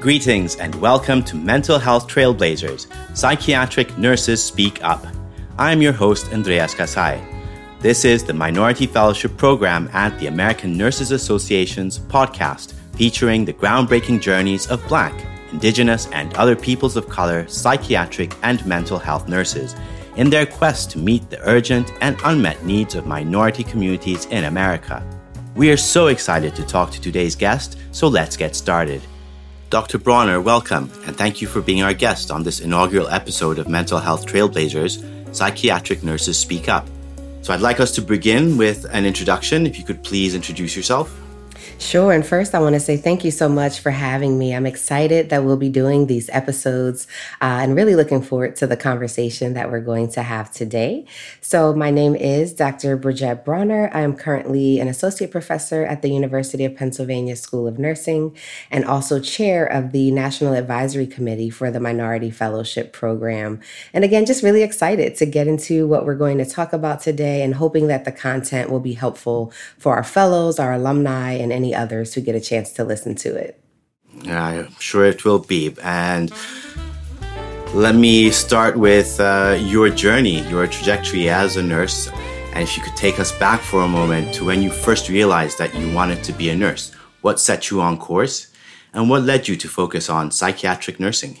Greetings and welcome to Mental Health Trailblazers, Psychiatric Nurses Speak Up. I'm your host, Andreas Kasai. This is the Minority Fellowship Program at the American Nurses Association's podcast featuring the groundbreaking journeys of Black, Indigenous, and other peoples of color psychiatric and mental health nurses in their quest to meet the urgent and unmet needs of minority communities in America. We are so excited to talk to today's guest, so let's get started. Dr. Brawner, welcome, and thank you for being our guest on this inaugural episode of Mental Health Trailblazers Psychiatric Nurses Speak Up. So I'd like us to begin with an introduction. If you could please introduce yourself. Sure. And first, I want to say thank you so much for having me. I'm excited that we'll be doing these episodes uh, and really looking forward to the conversation that we're going to have today. So, my name is Dr. Bridgette Brawner. I am currently an associate professor at the University of Pennsylvania School of Nursing and also chair of the National Advisory Committee for the Minority Fellowship Program. And again, just really excited to get into what we're going to talk about today and hoping that the content will be helpful for our fellows, our alumni, and any others who get a chance to listen to it. I'm sure it will be. And let me start with uh, your journey, your trajectory as a nurse. And if you could take us back for a moment to when you first realized that you wanted to be a nurse, what set you on course, and what led you to focus on psychiatric nursing?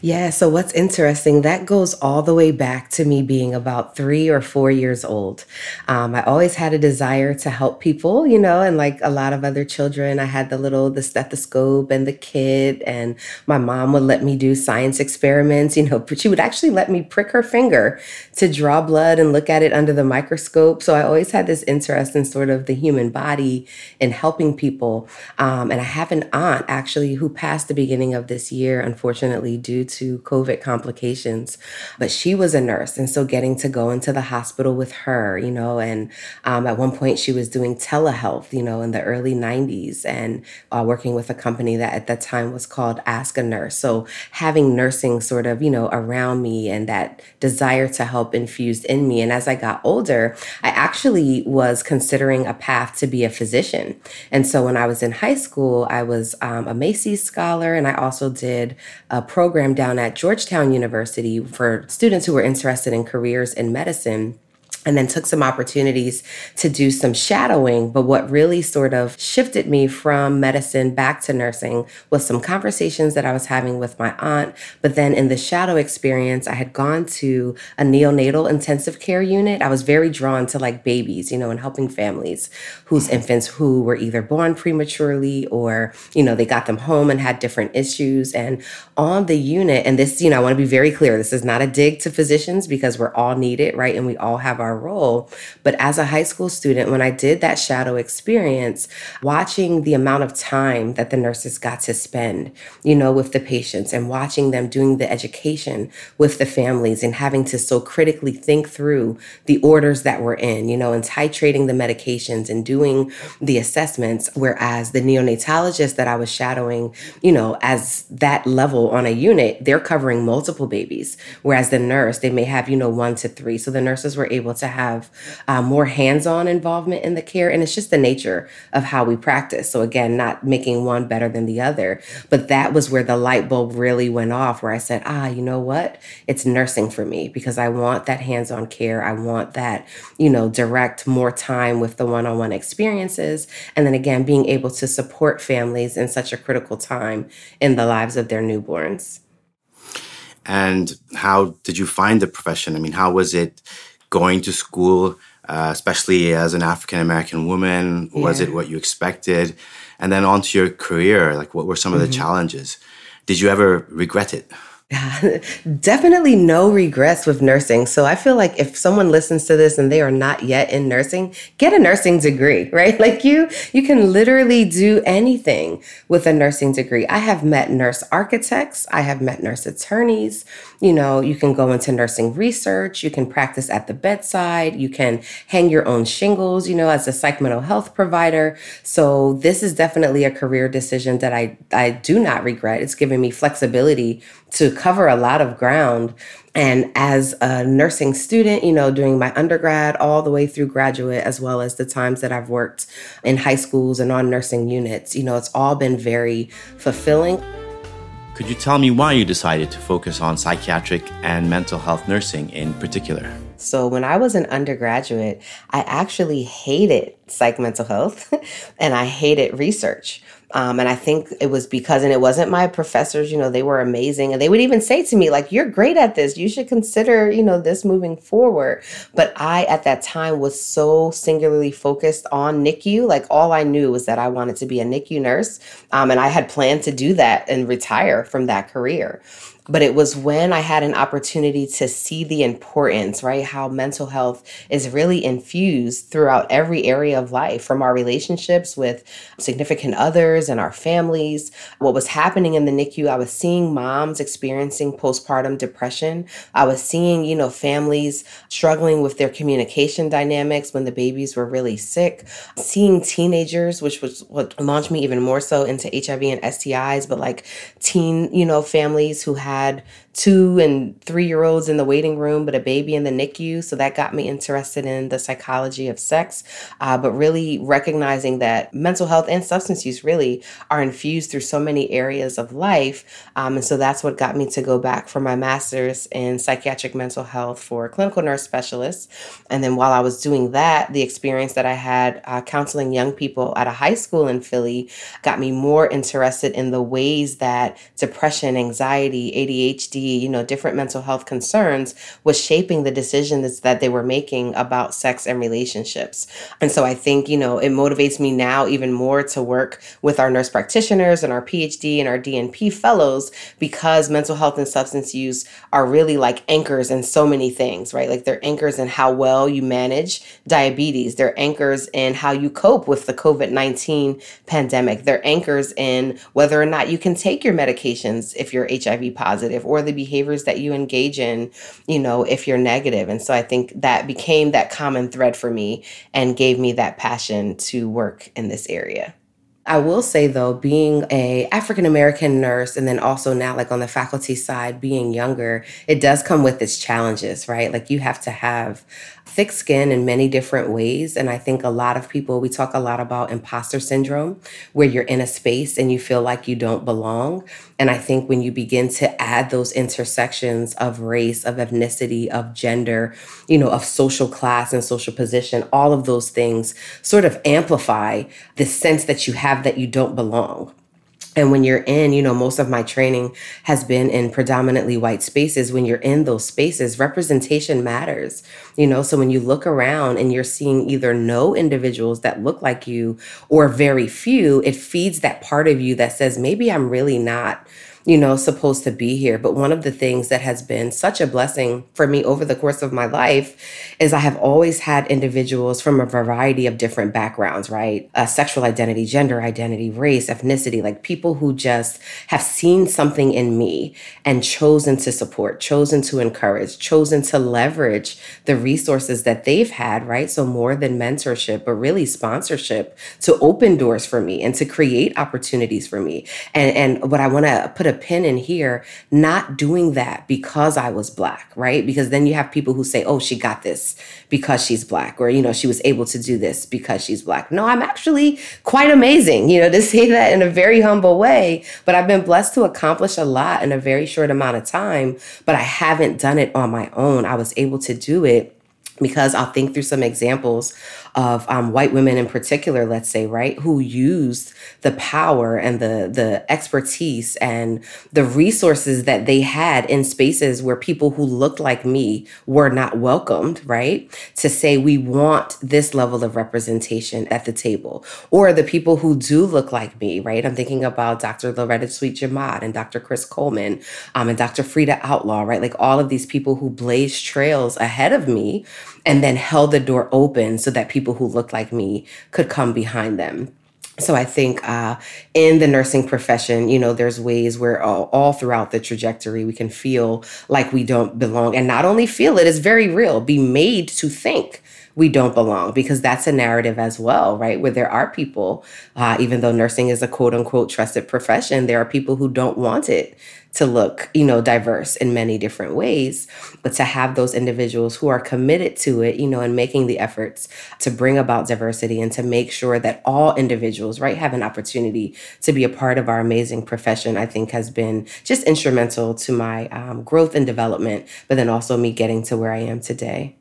Yeah, so what's interesting, that goes all the way back to me being about three or four years old. Um, I always had a desire to help people, you know, and like a lot of other children, I had the little, the stethoscope and the kit, and my mom would let me do science experiments, you know, but she would actually let me prick her finger to draw blood and look at it under the microscope. So I always had this interest in sort of the human body and helping people. Um, and I have an aunt actually who passed the beginning of this year, unfortunately, due to COVID complications. But she was a nurse. And so getting to go into the hospital with her, you know, and um, at one point she was doing telehealth, you know, in the early 90s and uh, working with a company that at that time was called Ask a Nurse. So having nursing sort of, you know, around me and that desire to help infused in me. And as I got older, I actually was considering a path to be a physician. And so when I was in high school, I was um, a Macy's scholar and I also did a program program down at Georgetown University for students who were interested in careers in medicine and then took some opportunities to do some shadowing. But what really sort of shifted me from medicine back to nursing was some conversations that I was having with my aunt. But then in the shadow experience, I had gone to a neonatal intensive care unit. I was very drawn to like babies, you know, and helping families whose infants who were either born prematurely or, you know, they got them home and had different issues. And on the unit, and this, you know, I want to be very clear this is not a dig to physicians because we're all needed, right? And we all have our our role. But as a high school student, when I did that shadow experience, watching the amount of time that the nurses got to spend, you know, with the patients and watching them doing the education with the families and having to so critically think through the orders that were in, you know, and titrating the medications and doing the assessments. Whereas the neonatologist that I was shadowing, you know, as that level on a unit, they're covering multiple babies. Whereas the nurse, they may have, you know, one to three. So the nurses were able to to have uh, more hands on involvement in the care. And it's just the nature of how we practice. So, again, not making one better than the other. But that was where the light bulb really went off, where I said, ah, you know what? It's nursing for me because I want that hands on care. I want that, you know, direct more time with the one on one experiences. And then again, being able to support families in such a critical time in the lives of their newborns. And how did you find the profession? I mean, how was it going to school, uh, especially as an African American woman? Yeah. Was it what you expected? And then onto your career, like what were some mm-hmm. of the mm-hmm. challenges? Did you ever regret it? Definitely no regrets with nursing. So I feel like if someone listens to this and they are not yet in nursing, get a nursing degree, right? Like you you can literally do anything with a nursing degree. I have met nurse architects, I have met nurse attorneys, you know, you can go into nursing research, you can practice at the bedside, you can hang your own shingles, you know, as a psych mental health provider. So this is definitely a career decision that I I do not regret. It's given me flexibility to cover a lot of ground. And as a nursing student, you know, doing my undergrad all the way through graduate, as well as the times that I've worked in high schools and on nursing units, you know, it's all been very fulfilling. Could you tell me why you decided to focus on psychiatric and mental health nursing in particular? So, when I was an undergraduate, I actually hated psych mental health and I hated research. Um, and I think it was because, and it wasn't my professors, you know, they were amazing. And they would even say to me, like, you're great at this. You should consider, you know, this moving forward. But I, at that time, was so singularly focused on NICU. Like, all I knew was that I wanted to be a NICU nurse. Um, and I had planned to do that and retire from that career but it was when I had an opportunity to see the importance, right? How mental health is really infused throughout every area of life, from our relationships with significant others and our families. What was happening in the NICU, I was seeing moms experiencing postpartum depression. I was seeing, you know, families struggling with their communication dynamics when the babies were really sick, seeing teenagers, which was what launched me even more so into HIV and STIs, but like teen, you know, families who had had two and three year olds in the waiting room, but a baby in the NICU. So that got me interested in the psychology of sex, uh, but really recognizing that mental health and substance use really are infused through so many areas of life. Um, and so that's what got me to go back for my master's in psychiatric mental health for clinical nurse specialists. And then while I was doing that, the experience that I had uh, counseling young people at a high school in Philly got me more interested in the ways that depression, anxiety, ADHD, you know, different mental health concerns was shaping the decisions that they were making about sex and relationships. And so I think, you know, it motivates me now even more to work with our nurse practitioners and our PhD and our DNP fellows because mental health and substance use are really like anchors in so many things, right? Like they're anchors in how well you manage diabetes, they're anchors in how you cope with the COVID 19 pandemic, they're anchors in whether or not you can take your medications if you're HIV positive or the the behaviors that you engage in, you know, if you're negative. And so I think that became that common thread for me and gave me that passion to work in this area. I will say though, being a African American nurse and then also now like on the faculty side, being younger, it does come with its challenges, right? Like you have to have thick skin in many different ways. And I think a lot of people, we talk a lot about imposter syndrome, where you're in a space and you feel like you don't belong. And I think when you begin to add those intersections of race, of ethnicity, of gender, you know, of social class and social position, all of those things sort of amplify the sense that you have that you don't belong. And when you're in, you know, most of my training has been in predominantly white spaces. When you're in those spaces, representation matters, you know. So when you look around and you're seeing either no individuals that look like you or very few, it feeds that part of you that says, maybe I'm really not you know, supposed to be here. But one of the things that has been such a blessing for me over the course of my life is I have always had individuals from a variety of different backgrounds, right? Uh, sexual identity, gender identity, race, ethnicity, like people who just have seen something in me and chosen to support, chosen to encourage, chosen to leverage the resources that they've had, right? So more than mentorship, but really sponsorship to open doors for me and to create opportunities for me. And, and what I want to put a a pin in here, not doing that because I was black, right? Because then you have people who say, oh, she got this because she's black, or, you know, she was able to do this because she's black. No, I'm actually quite amazing, you know, to say that in a very humble way. But I've been blessed to accomplish a lot in a very short amount of time, but I haven't done it on my own. I was able to do it because I'll think through some examples of um, white women in particular, let's say, right, who used the power and the the expertise and the resources that they had in spaces where people who looked like me were not welcomed, right, to say we want this level of representation at the table, or the people who do look like me, right. I'm thinking about Dr. Loretta Sweet Jemmott and Dr. Chris Coleman um, and Dr. Freida Outlaw, right, like all of these people who blazed trails ahead of me and then held the door open so that people who looked like me could come behind them. So I think uh, in the nursing profession, you know, there's ways where all, all, throughout the trajectory we can feel like we don't belong, and not only feel it is very real. Be made to think we don't belong because that's a narrative as well, right? Where there are people, uh, even though nursing is a quote unquote trusted profession, there are people who don't want it to look, you know, diverse in many different ways, but to have those individuals who are committed to it, you know, and making the efforts to bring about diversity and to make sure that all individuals, right, have an opportunity to be a part of our amazing profession, I think has been just instrumental to my um, growth and development, but then also me getting to where I am today.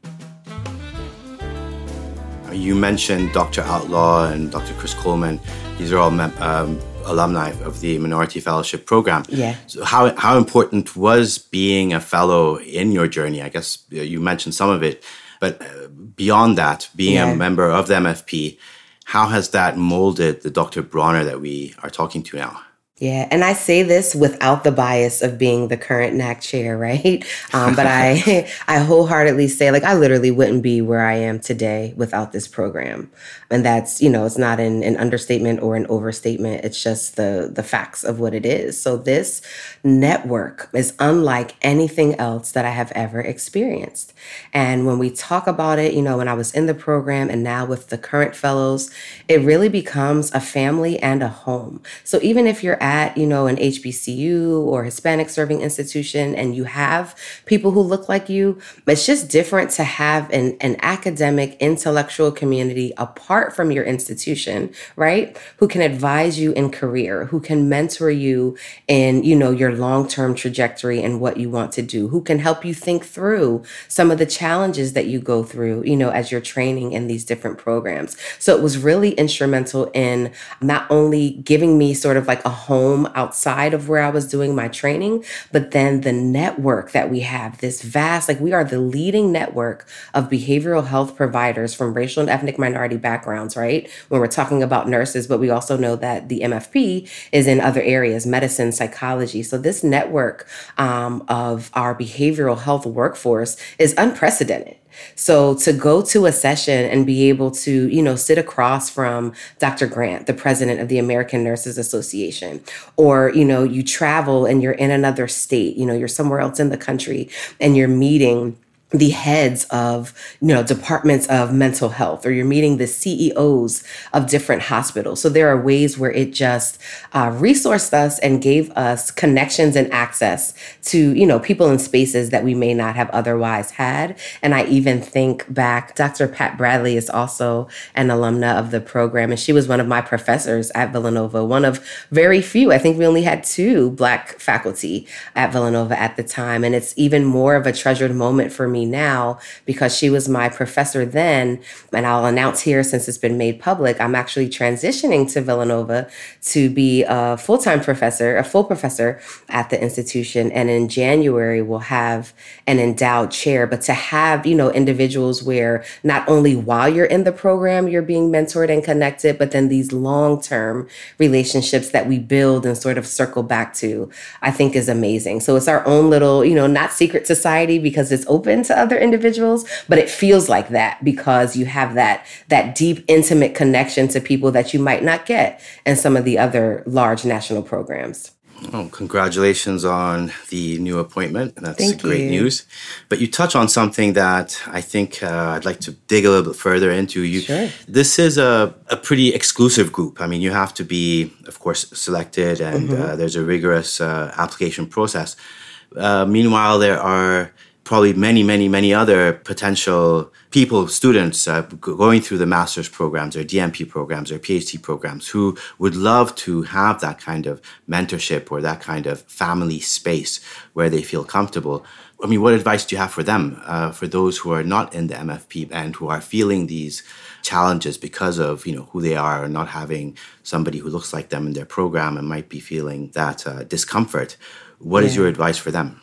You mentioned Dr. Outlaw and Dr. Chris Coleman. These are all um, alumni of the Minority Fellowship Program. Yeah. So how how important was being a fellow in your journey? I guess you mentioned some of it, but uh, beyond that, being yeah. a member of the MFP, how has that molded the Dr. Brawner that we are talking to now? Yeah, and I say this without the bias of being the current NAC chair, right? Um, but I, I wholeheartedly say, like, I literally wouldn't be where I am today without this program, and that's, you know, it's not an, an understatement or an overstatement. It's just the the facts of what it is. So this network is unlike anything else that I have ever experienced. And when we talk about it, you know, when I was in the program and now with the current fellows, it really becomes a family and a home. So even if you're at, you know, an HBCU or Hispanic serving institution and you have people who look like you, it's just different to have an, an academic, intellectual community apart from your institution, right? Who can advise you in career, who can mentor you in, you know, your long-term trajectory and what you want to do, who can help you think through some of the challenges that you go through, you know, as you're training in these different programs. So it was really instrumental in not only giving me sort of like a home home outside of where I was doing my training, but then the network that we have, this vast, like we are the leading network of behavioral health providers from racial and ethnic minority backgrounds, right? When we're talking about nurses, but we also know that the MFP is in other areas, medicine, psychology. So this network um, of our behavioral health workforce is unprecedented. So to go to a session and be able to, you know, sit across from Dr. Grant, the president of the American Nurses Association, or, you know, you travel and you're in another state, you know, you're somewhere else in the country and you're meeting the heads of you know departments of mental health or you're meeting the ceos of different hospitals. So there are ways where it just uh, resourced us and gave us connections and access to you know people in spaces that we may not have otherwise had. And i even think back dr pat bradley is also an alumna of the program and she was one of my professors at villanova one of very few. I think we only had two black faculty at villanova at the time and it's even more of a treasured moment for me now because she was my professor then. And I'll announce here since it's been made public, I'm actually transitioning to Villanova to be a full time professor, a full professor at the institution. And in January, we'll have an endowed chair. But to have, you know, individuals where not only while you're in the program, you're being mentored and connected, but then these long term relationships that we build and sort of circle back to, I think is amazing. So it's our own little, you know, not secret society because it's open to other individuals, but it feels like that because you have that that deep intimate connection to people that you might not get in some of the other large national programs. Oh, congratulations on the new appointment. That's Thank great you. news. But you touch on something that I think uh, I'd like to dig a little bit further into. You, sure. This is a, a pretty exclusive group. I mean, you have to be, of course, selected, and mm-hmm. uh, there's a rigorous uh, application process. Uh, meanwhile, there are probably many, many, many other potential people, students uh, going through the master's programs or DNP programs or PhD programs who would love to have that kind of mentorship or that kind of family space where they feel comfortable. I mean, what advice do you have for them, uh, for those who are not in the MFP and who are feeling these challenges because of you know who they are or not having somebody who looks like them in their program and might be feeling that uh, discomfort? What yeah. is your advice for them?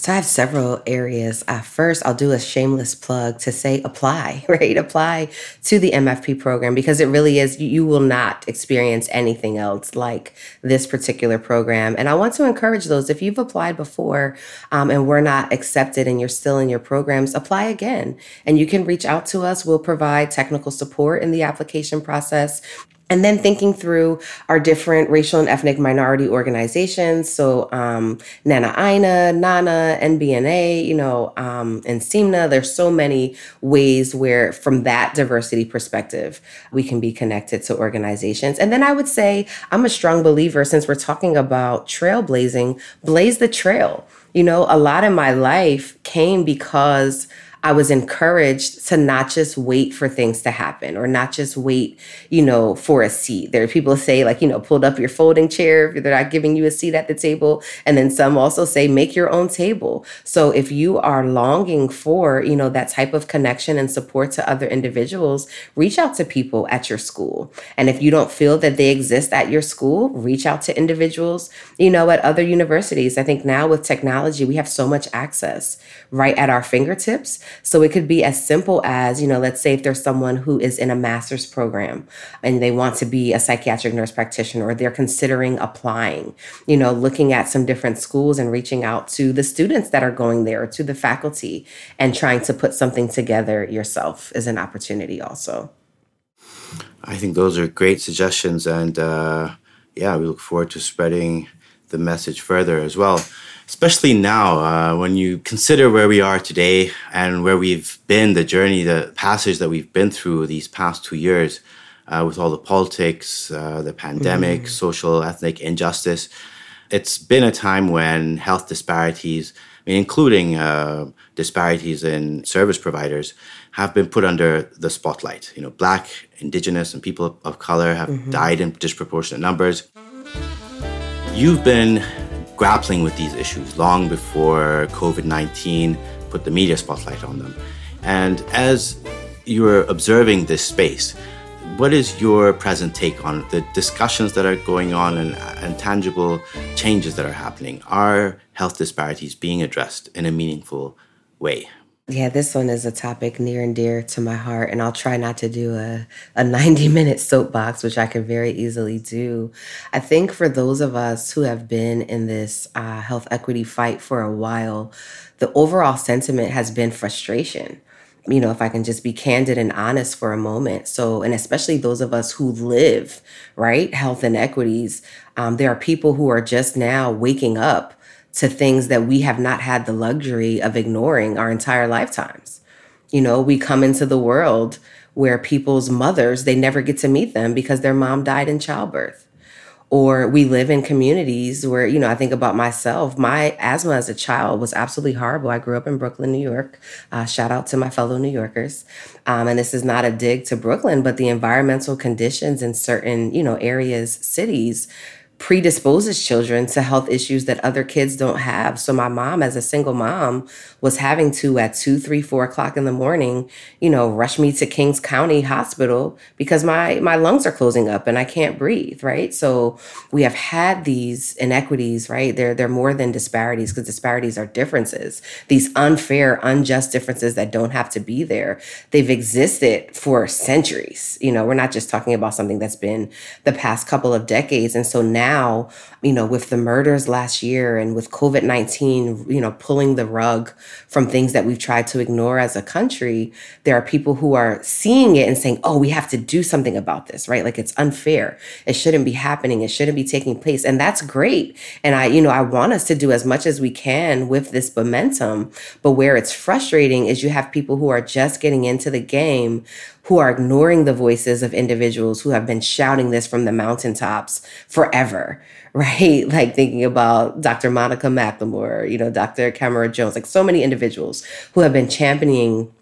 So I have several areas. Uh, first, I'll do a shameless plug to say apply, right? Apply to the MFP program because it really is, you will not experience anything else like this particular program. And I want to encourage those, if you've applied before um, and we're not accepted and you're still in your programs, apply again. And you can reach out to us. We'll provide technical support in the application process and then thinking through our different racial and ethnic minority organizations. So um, Nana Ina, Nana, NBNA, you know, um, and SIMNA, there's so many ways where from that diversity perspective, we can be connected to organizations. And then I would say I'm a strong believer since we're talking about trailblazing, blaze the trail. You know, a lot of my life came because I was encouraged to not just wait for things to happen or not just wait, you know, for a seat. There are people say, like, you know, pulled up your folding chair if they're not giving you a seat at the table. And then some also say, make your own table. So if you are longing for, you know, that type of connection and support to other individuals, reach out to people at your school. And if you don't feel that they exist at your school, reach out to individuals, you know, at other universities. I think now with technology, we have so much access right at our fingertips so it could be as simple as, you know, let's say if there's someone who is in a master's program and they want to be a psychiatric nurse practitioner or they're considering applying, you know, looking at some different schools and reaching out to the students that are going there to the faculty and trying to put something together yourself is an opportunity also. I think those are great suggestions. And uh, yeah, we look forward to spreading the message further as well especially now uh, when you consider where we are today and where we've been, the journey, the passage that we've been through these past two years uh, with all the politics, uh, the pandemic, mm. social, ethnic injustice. It's been a time when health disparities, I mean, including uh, disparities in service providers, have been put under the spotlight. You know, Black, Indigenous, and people of color have mm-hmm. died in disproportionate numbers. You've been grappling with these issues long before COVID 19 put the media spotlight on them. And as you're observing this space, what is your present take on the discussions that are going on and, and, tangible changes that are happening? Are health disparities being addressed in a meaningful way? Yeah, this one is a topic near and dear to my heart, and I'll try not to do a, a 90 minute soapbox, which I can very easily do. I think for those of us who have been in this uh, health equity fight for a while, the overall sentiment has been frustration. You know, if I can just be candid and honest for a moment. So, and especially those of us who live, right, health inequities, um, there are people who are just now waking up to things that we have not had the luxury of ignoring our entire lifetimes. You know, we come into the world where people's mothers, they never get to meet them because their mom died in childbirth. Or we live in communities where, you know, I think about myself. My asthma as a child was absolutely horrible. I grew up in Brooklyn, New York. Uh, shout out to my fellow New Yorkers. Um, and this is not a dig to Brooklyn, but the environmental conditions in certain, you know, areas, cities predisposes children to health issues that other kids don't have. So my mom, as a single mom, was having to at two, three, four o'clock in the morning, you know, rush me to Kings County Hospital because my my lungs are closing up and I can't breathe. Right. So we have had these inequities. Right. They're they're more than disparities because disparities are differences. These unfair, unjust differences that don't have to be there. They've existed for centuries. You know, we're not just talking about something that's been the past couple of decades. And so now now, you know, with the murders last year and with COVID 19, you know, pulling the rug from things that we've tried to ignore as a country, there are people who are seeing it and saying, oh, we have to do something about this, right? Like it's unfair. It shouldn't be happening. It shouldn't be taking place. And that's great. And I, you know, I want us to do as much as we can with this momentum. But where it's frustrating is you have people who are just getting into the game who are ignoring the voices of individuals who have been shouting this from the mountaintops forever, right? Like thinking about Dr. Monica McLemore, you know, Dr. Camara Jones, like so many individuals who have been championing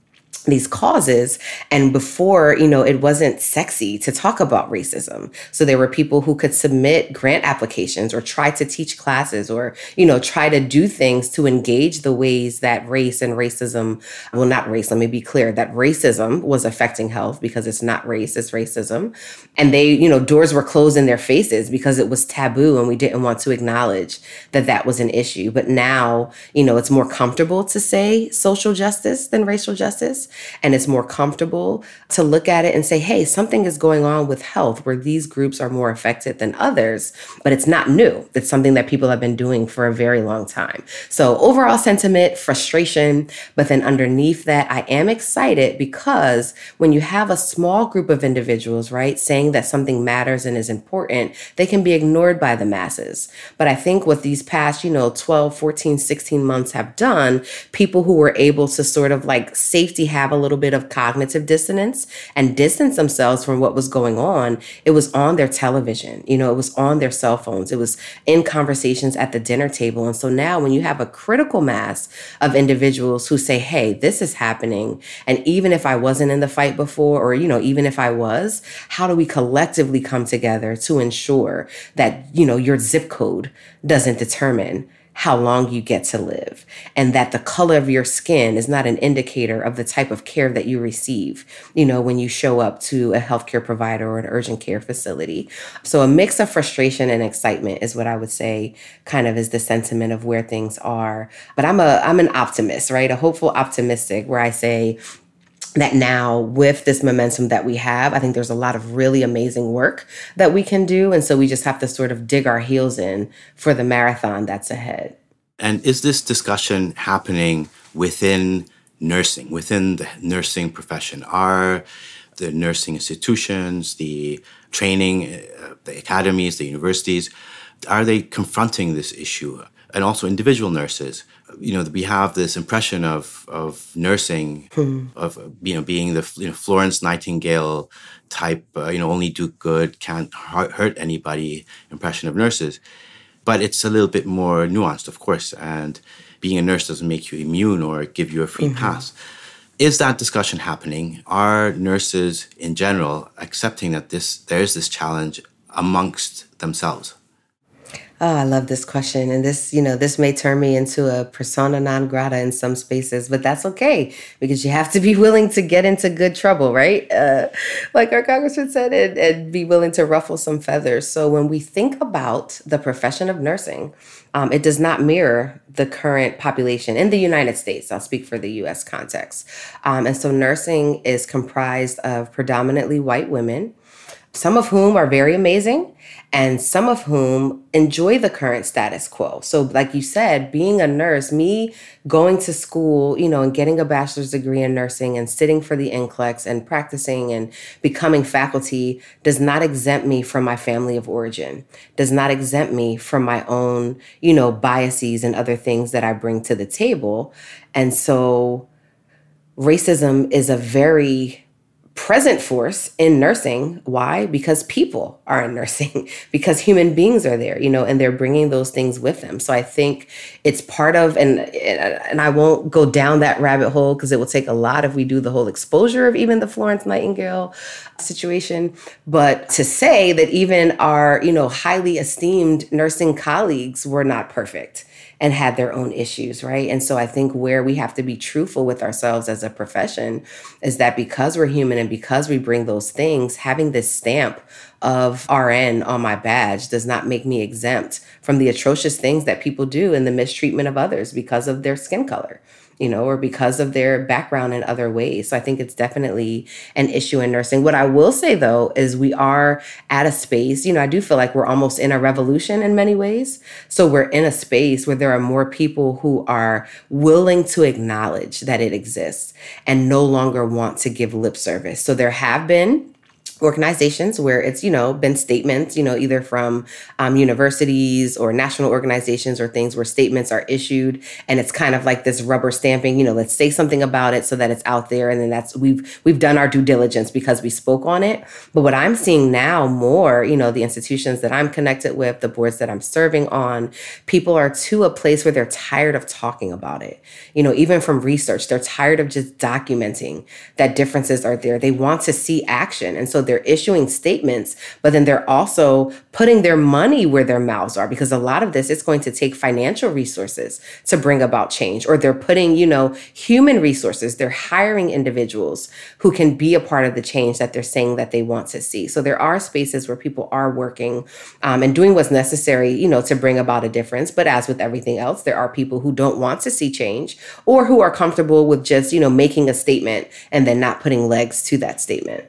these causes and before you know it wasn't sexy to talk about racism. So there were people who could submit grant applications or try to teach classes or you know try to do things to engage the ways that race and racism well not race let me be clear that racism was affecting health because it's not race it's racism. And they you know doors were closed in their faces because it was taboo and we didn't want to acknowledge that that was an issue. But now you know it's more comfortable to say social justice than racial justice and it's more comfortable to look at it and say, hey, something is going on with health where these groups are more affected than others, but it's not new. It's something that people have been doing for a very long time. So overall sentiment, frustration, but then underneath that, I am excited because when you have a small group of individuals, right, saying that something matters and is important, they can be ignored by the masses. But I think what these past, you know, 12, 14, 16 months have done, people who were able to sort of like safety have a little bit of cognitive dissonance and distance themselves from what was going on, it was on their television, you know, it was on their cell phones, it was in conversations at the dinner table. And so now when you have a critical mass of individuals who say, hey, this is happening, and even if I wasn't in the fight before, or, you know, even if I was, how do we collectively come together to ensure that, you know, your zip code doesn't determine how long you get to live, and that the color of your skin is not an indicator of the type of care that you receive, you know, when you show up to a healthcare provider or an urgent care facility. So, a mix of frustration and excitement is what I would say kind of is the sentiment of where things are. But I'm a I'm an optimist, right? A hopeful optimistic where I say that now with this momentum that we have, I think there's a lot of really amazing work that we can do. And so we just have to sort of dig our heels in for the marathon that's ahead. And is this discussion happening within nursing, within the nursing profession? Are the nursing institutions, the training, uh, the academies, the universities, are they confronting this issue? And also individual nurses you know we have this impression of of nursing hmm. of you know being the you know Florence Nightingale type uh, you know only do good can't hurt anybody impression of nurses but it's a little bit more nuanced of course and being a nurse doesn't make you immune or give you a free mm-hmm. pass is that discussion happening are nurses in general accepting that this there's this challenge amongst themselves Oh, I love this question. And this, you know, this may turn me into a persona non grata in some spaces, but that's okay because you have to be willing to get into good trouble, right? Uh, like our congressman said, and, and, be willing to ruffle some feathers. So when we think about the profession of nursing, um, it does not mirror the current population in the United States. I'll speak for the US context. Um, and so nursing is comprised of predominantly white women some of whom are very amazing and some of whom enjoy the current status quo. So, like you said, being a nurse, me going to school, you know, and getting a bachelor's degree in nursing and sitting for the NCLEX and practicing and becoming faculty does not exempt me from my family of origin, does not exempt me from my own, you know, biases and other things that I bring to the table. And so, racism is a very present force in nursing. Why? Because people are in nursing, because human beings are there, you know, and they're bringing those things with them. So I think it's part of, and and I won't go down that rabbit hole because it will take a lot if we do the whole exposure of even the Florence Nightingale situation. But to say that even our, you know, highly esteemed nursing colleagues were not perfect and had their own issues, right? And so I think where we have to be truthful with ourselves as a profession is that because we're human and because we bring those things, having this stamp of RN on my badge does not make me exempt from the atrocious things that people do and the mistreatment of others because of their skin color you know, or because of their background in other ways. So I think it's definitely an issue in nursing. What I will say though is we are at a space, you know, I do feel like we're almost in a revolution in many ways. So we're in a space where there are more people who are willing to acknowledge that it exists and no longer want to give lip service. So there have been organizations where it's you know been statements you know either from um, universities or national organizations or things where statements are issued and it's kind of like this rubber stamping you know let's say something about it so that it's out there and then that's we've we've done our due diligence because we spoke on it. But what i'm seeing now more you know the institutions that i'm connected with the boards that i'm serving on people are to a place where they're tired of talking about it. You know even from research they're tired of just documenting that differences are there. They want to see action. And so they're issuing statements, but then they're also putting their money where their mouths are because a lot of this is going to take financial resources to bring about change or they're putting, you know, human resources. They're hiring individuals who can be a part of the change that they're saying that they want to see. So there are spaces where people are working um, and doing what's necessary, you know, to bring about a difference. But as with everything else, there are people who don't want to see change or who are comfortable with just, you know, making a statement and then not putting legs to that statement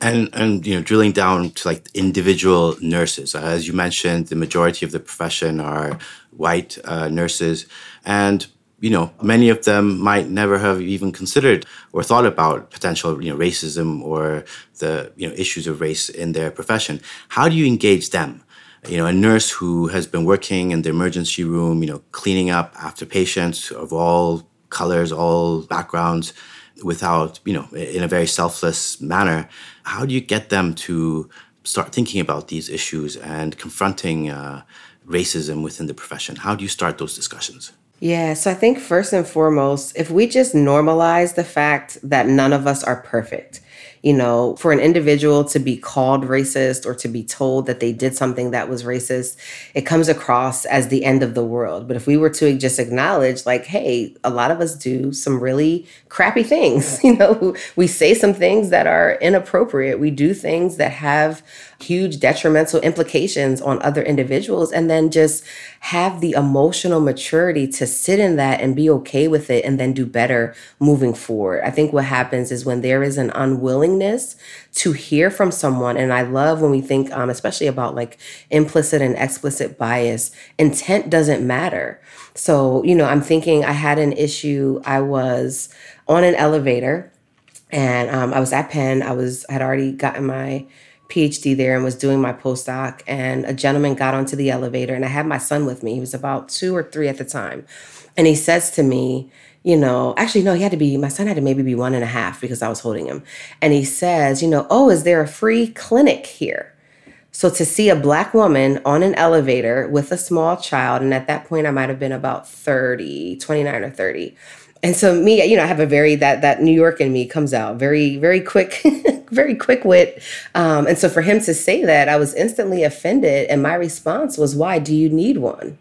and and you know drilling down to like individual nurses. As you mentioned the majority of the profession are white uh, nurses. And you know many of them might never have even considered or thought about potential you know racism or the you know issues of race in their profession. How do you engage them? You know a nurse who has been working in the emergency room you know cleaning up after patients of all colors all backgrounds without, you know, in a very selfless manner, how do you get them to start thinking about these issues and confronting uh, racism within the profession? How do you start those discussions? Yeah, so I think first and foremost, if we just normalize the fact that none of us are perfect, you know, for an individual to be called racist or to be told that they did something that was racist, it comes across as the end of the world. But if we were to just acknowledge, like, hey, a lot of us do some really crappy things, you know, we say some things that are inappropriate, we do things that have huge detrimental implications on other individuals and then just have the emotional maturity to sit in that and be okay with it and then do better moving forward. I think what happens is when there is an unwillingness to hear from someone and I love when we think um, especially about like implicit and explicit bias, intent doesn't matter. So, you know, I'm thinking I had an issue I was on an elevator and um, I was at Penn. I was had already gotten my PhD there and was doing my postdoc. And a gentleman got onto the elevator, and I had my son with me. He was about two or three at the time. And he says to me, you know, actually, no, he had to be, my son had to maybe be one and a half because I was holding him. And he says, you know, oh, is there a free clinic here? So to see a black woman on an elevator with a small child, and at that point I might have been about 30, 29 or 30. And so me, you know, I have a very that that New York in me comes out very, very quick very quick wit. Um, and so for him to say that, I was instantly offended. And my response was, Why do you need one?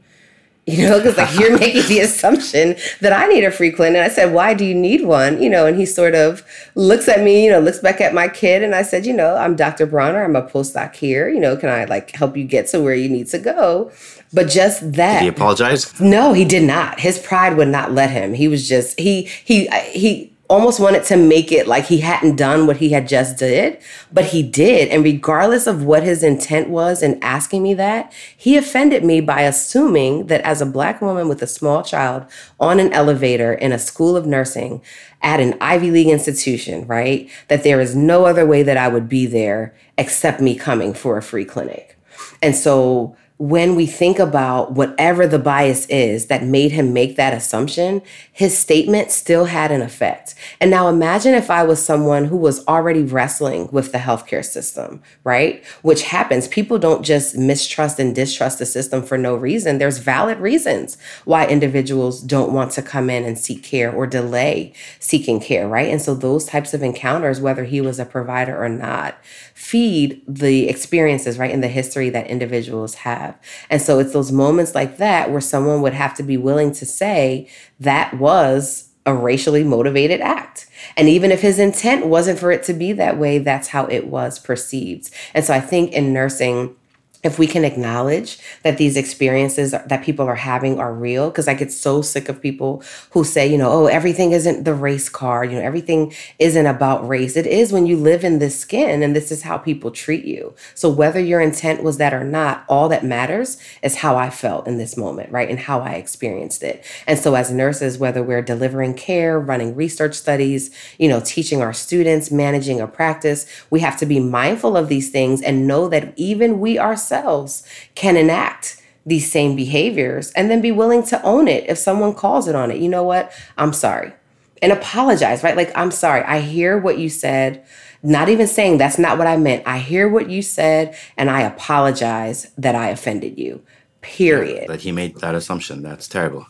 You know, because like you're making the assumption that I need a free clinic. And I said, Why do you need one? You know, and he sort of looks at me, you know, looks back at my kid. And I said, You know, I'm Dr. Brawner. I'm a postdoc here. You know, can I like help you get to where you need to go? But just that. Did he apologize? No, he did not. His pride would not let him. He was just, he, he, he, almost wanted to make it like he hadn't done what he had just did, but he did. And regardless of what his intent was in asking me that, he offended me by assuming that as a black woman with a small child on an elevator in a school of nursing at an Ivy League institution, right, that there is no other way that I would be there except me coming for a free clinic. And so when we think about whatever the bias is that made him make that assumption, his statement still had an effect. And now imagine if I was someone who was already wrestling with the healthcare system, right? Which happens. People don't just mistrust and distrust the system for no reason. There's valid reasons why individuals don't want to come in and seek care or delay seeking care, right? And so those types of encounters, whether he was a provider or not, feed the experiences, right, in the history that individuals have. And so it's those moments like that where someone would have to be willing to say that was a racially motivated act. And even if his intent wasn't for it to be that way, that's how it was perceived. And so I think in nursing, if we can acknowledge that these experiences that people are having are real because i get so sick of people who say you know oh everything isn't the race card you know everything isn't about race. It is when you live in this skin and this is how people treat you. So whether your intent was that or not all that matters is how i felt in this moment right and how i experienced it. And so as nurses whether we're delivering care running research studies you know teaching our students managing a practice we have to be mindful of these things and know that even we ourselves ourselves can enact these same behaviors and then be willing to own it if someone calls it on it. You know what? I'm sorry. And apologize, right? Like, I'm sorry. I hear what you said. Not even saying that's not what I meant. I hear what you said and I apologize that I offended you. Period. That he made that assumption. That's terrible.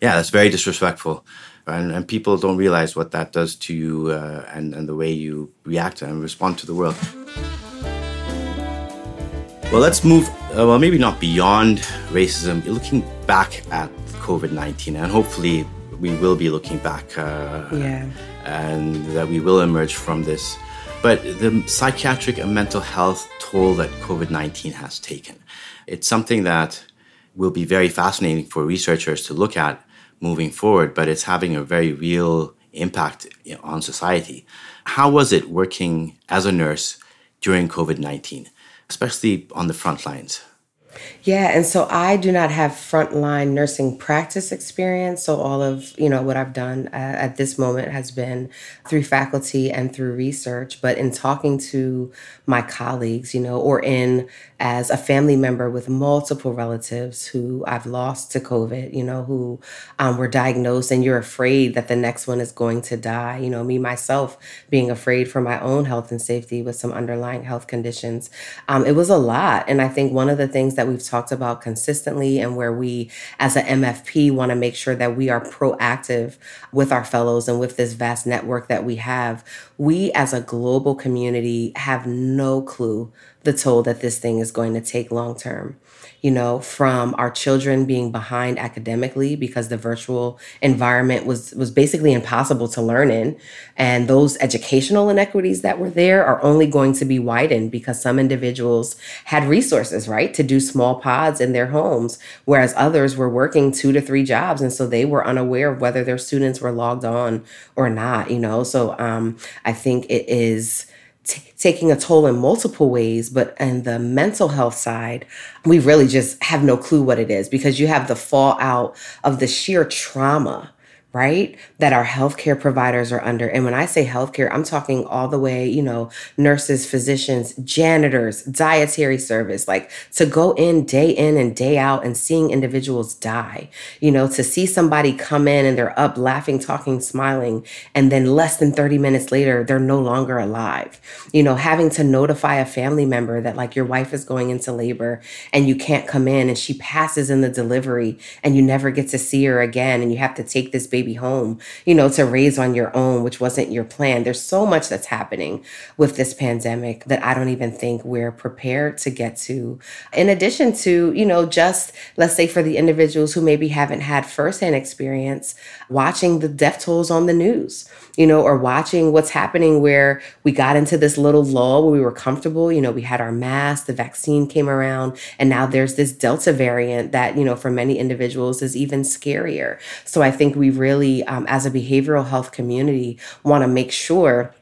Yeah, that's very disrespectful. and, and people don't realize what that does to you uh, and, and the way you react and respond to the world. Well, let's move, uh, well, maybe not beyond racism, looking back at COVID 19, and hopefully we will be looking back uh, yeah. and that we will emerge from this. But the psychiatric and mental health toll that COVID 19 has taken, it's something that will be very fascinating for researchers to look at moving forward, but it's having a very real impact on society. How was it working as a nurse during COVID 19, especially on the front lines? Yeah, and so I do not have frontline nursing practice experience. So all of you know what I've done uh, at this moment has been through faculty and through research. But in talking to my colleagues, you know, or in as a family member with multiple relatives who I've lost to COVID, you know, who um, were diagnosed, and you're afraid that the next one is going to die. You know, me myself being afraid for my own health and safety with some underlying health conditions. Um, it was a lot, and I think one of the things that we've talked about consistently, and where we as a MFP want to make sure that we are proactive with our fellows and with this vast network that we have, we as a global community have no clue the toll that this thing is going to take long term you know, from our children being behind academically because the virtual environment was was basically impossible to learn in. And those educational inequities that were there are only going to be widened because some individuals had resources, right, to do small pods in their homes, whereas others were working two to three jobs. And so they were unaware of whether their students were logged on or not, you know. So um, I think it is taking a toll in multiple ways, but in the mental health side, we really just have no clue what it is because you have the fallout of the sheer trauma right? That our healthcare providers are under. And when I say healthcare, I'm talking all the way, you know, nurses, physicians, janitors, dietary service, like to go in day in and day out and seeing individuals die, you know, to see somebody come in and they're up laughing, talking, smiling, and then less than 30 minutes later, they're no longer alive. You know, having to notify a family member that like your wife is going into labor and you can't come in and she passes in the delivery and you never get to see her again and you have to take this baby baby home, you know, to raise on your own, which wasn't your plan. There's so much that's happening with this pandemic that I don't even think we're prepared to get to. In addition to, you know, just let's say for the individuals who maybe haven't had firsthand experience watching the death tolls on the news you know, or watching what's happening where we got into this little lull where we were comfortable. You know, we had our mask, the vaccine came around, and now there's this Delta variant that, you know, for many individuals is even scarier. So I think we really, um, as a behavioral health community, want to make sure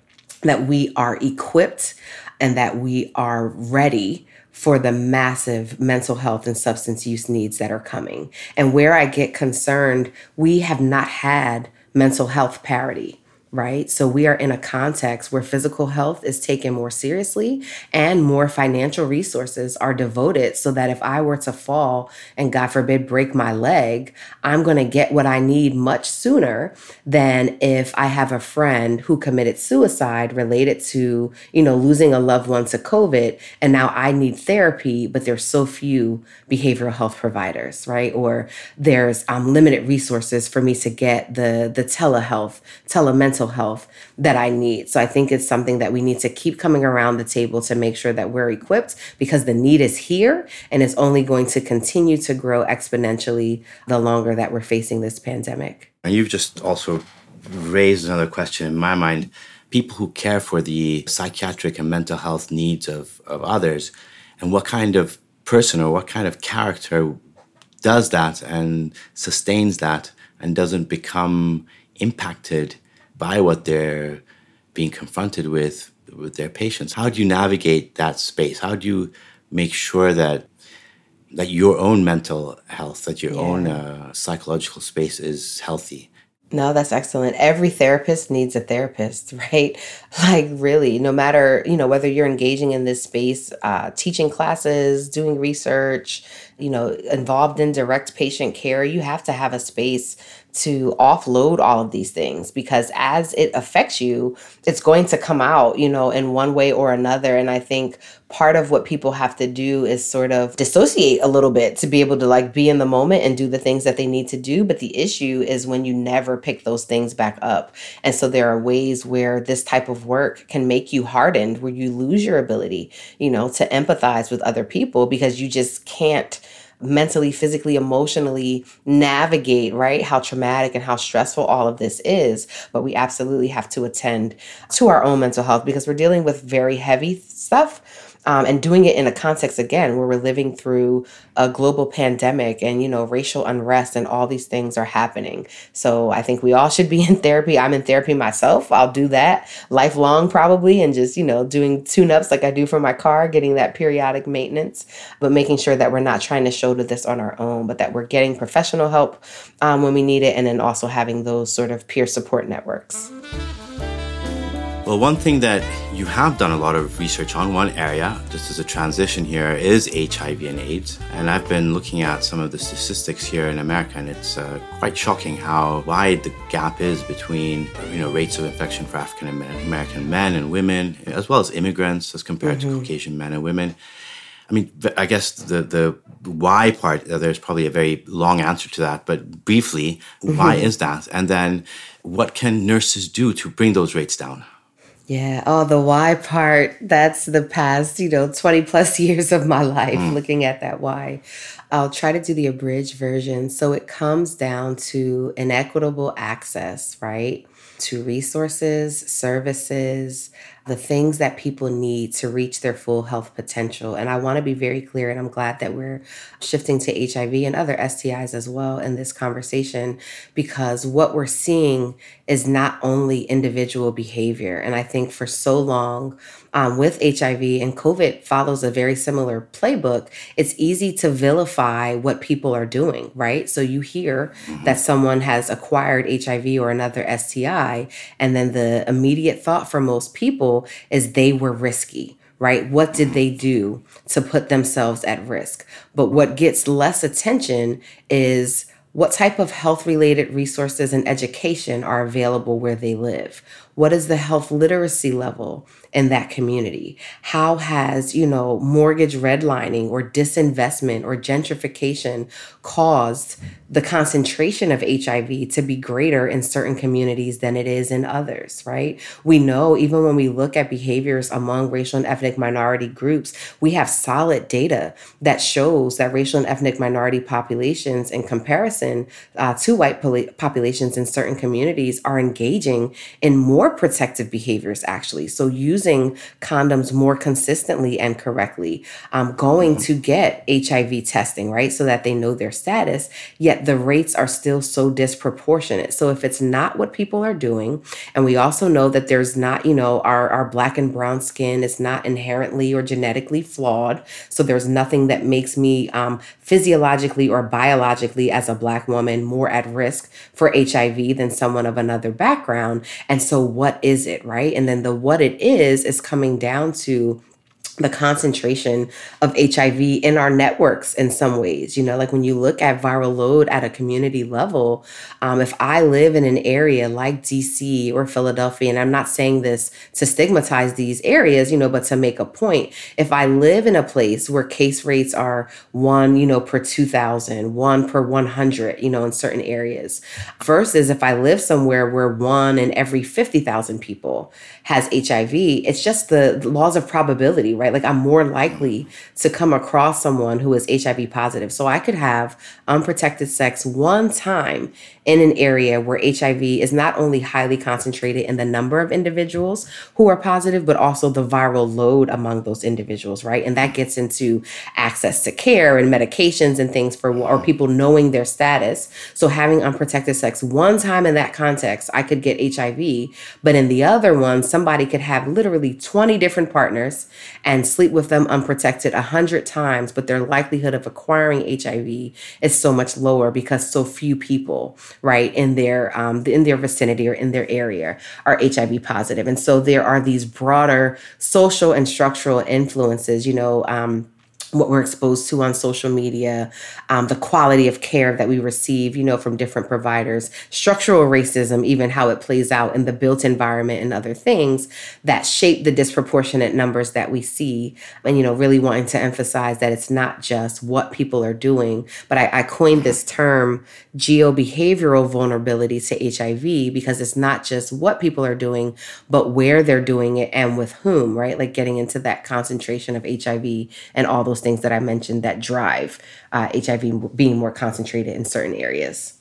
that we are equipped and that we are ready for the massive mental health and substance use needs that are coming. And where I get concerned, we have not had mental health parity right? So we are in a context where physical health is taken more seriously and more financial resources are devoted so that if I were to fall and God forbid break my leg, I'm going to get what I need much sooner than if I have a friend who committed suicide related to, you know, losing a loved one to COVID and now I need therapy, but there's so few behavioral health providers, right? Or there's um, limited resources for me to get the the telehealth, telemental mental health that I need. So I think it's something that we need to keep coming around the table to make sure that we're equipped because the need is here and it's only going to continue to grow exponentially the longer that we're facing this pandemic. And you've just also raised another question in my mind. People who care for the psychiatric and mental health needs of, of others, and what kind of person or what kind of character does that and sustains that and doesn't become impacted by what they're being confronted with with their patients. How do you navigate that space? How do you make sure that that your own mental health, that your yeah. own uh, psychological space is healthy? No, that's excellent. Every therapist needs a therapist, right? Like, really, no matter, you know, whether you're engaging in this space, uh, teaching classes, doing research, you know, involved in direct patient care, you have to have a space to offload all of these things because as it affects you, it's going to come out, you know, in one way or another. And I think part of what people have to do is sort of dissociate a little bit to be able to like be in the moment and do the things that they need to do. But the issue is when you never pick those things back up. And so there are ways where this type of work can make you hardened, where you lose your ability, you know, to empathize with other people because you just can't mentally, physically, emotionally navigate, right? How traumatic and how stressful all of this is. But we absolutely have to attend to our own mental health because we're dealing with very heavy stuff um, and doing it in a context again where we're living through a global pandemic and you know racial unrest and all these things are happening. So i think we all should be in therapy. I'm in therapy myself. I'll do that lifelong probably and just you know doing tune-ups like i do for my car getting that periodic maintenance but making sure that we're not trying to shoulder this on our own but that we're getting professional help um, when we need it and then also having those sort of peer support networks well, one thing that you have done a lot of research on, one area, just as a transition here, is HIV and AIDS. And I've been looking at some of the statistics here in America, and it's uh, quite shocking how wide the gap is between, you know, rates of infection for African American men and women, as well as immigrants, as compared mm-hmm. to Caucasian men and women. I mean, I guess the the why part, uh, there's probably a very long answer to that, but briefly, mm-hmm. why is that? And then what can nurses do to bring those rates down? Yeah. Oh, the why part, that's the past, you know, 20 plus years of my life mm. looking at that why. I'll try to do the abridged version. So it comes down to inequitable access, right? To resources, services, the things that people need to reach their full health potential. And I want to be very clear, and I'm glad that we're shifting to HIV and other STIs as well in this conversation, because what we're seeing is not only individual behavior. And I think for so long, um, with HIV and COVID follows a very similar playbook, it's easy to vilify what people are doing, right? So you hear mm-hmm. that someone has acquired HIV or another STI, and then the immediate thought for most people is they were risky right? What did they do to put themselves at risk? But what gets less attention is what type of health related resources and education are available where they live? What is the health literacy level in that community? How has, you know, mortgage redlining or disinvestment or gentrification caused the concentration of HIV to be greater in certain communities than it is in others, right? We know even when we look at behaviors among racial and ethnic minority groups, we have solid data that shows that racial and ethnic minority populations, in comparison uh, to white populations in certain communities, are engaging in more protective behaviors, actually. So, using condoms more consistently and correctly, um, going mm-hmm. to get HIV testing, right? So that they know their status, yet the rates are still so disproportionate. So if it's not what people are doing, and we also know that there's not, you know, our, our black and brown skin is not inherently or genetically flawed. So there's nothing that makes me um, physiologically or biologically as a black woman more at risk for HIV than someone of another background. And so what is it, right? And then the what it is is coming down to the concentration of HIV in our networks in some ways. You know, like when you look at viral load at a community level, um, if I live in an area like DC or Philadelphia, and I'm not saying this to stigmatize these areas, you know, but to make a point, if I live in a place where case rates are one, you know, per 2,000, one per 100, you know, in certain areas, versus if I live somewhere where one in every 50,000 people has HIV, it's just the laws of probability, right? Like I'm more likely to come across someone who is HIV positive. So I could have unprotected sex one time in an area where HIV is not only highly concentrated in the number of individuals who are positive, but also the viral load among those individuals, right? And that gets into access to care and medications and things for or people knowing their status. So having unprotected sex one time in that context, I could get HIV, but in the other one, somebody could have literally 20 different partners and sleep with them unprotected 100 times, but their likelihood of acquiring HIV is so much lower because so few people right in their um, in their vicinity or in their area are HIV positive. and so there are these broader social and structural influences. You know. Um, what we're exposed to on social media, um, the quality of care that we receive, you know, from different providers, structural racism, even how it plays out in the built environment and other things that shape the disproportionate numbers that we see. And, you know, really wanting to emphasize that it's not just what people are doing, but I, I coined this term geobehavioral vulnerability to HIV because it's not just what people are doing, but where they're doing it and with whom, right? Like getting into that concentration of HIV and all those things that I mentioned that drive uh, HIV being more concentrated in certain areas.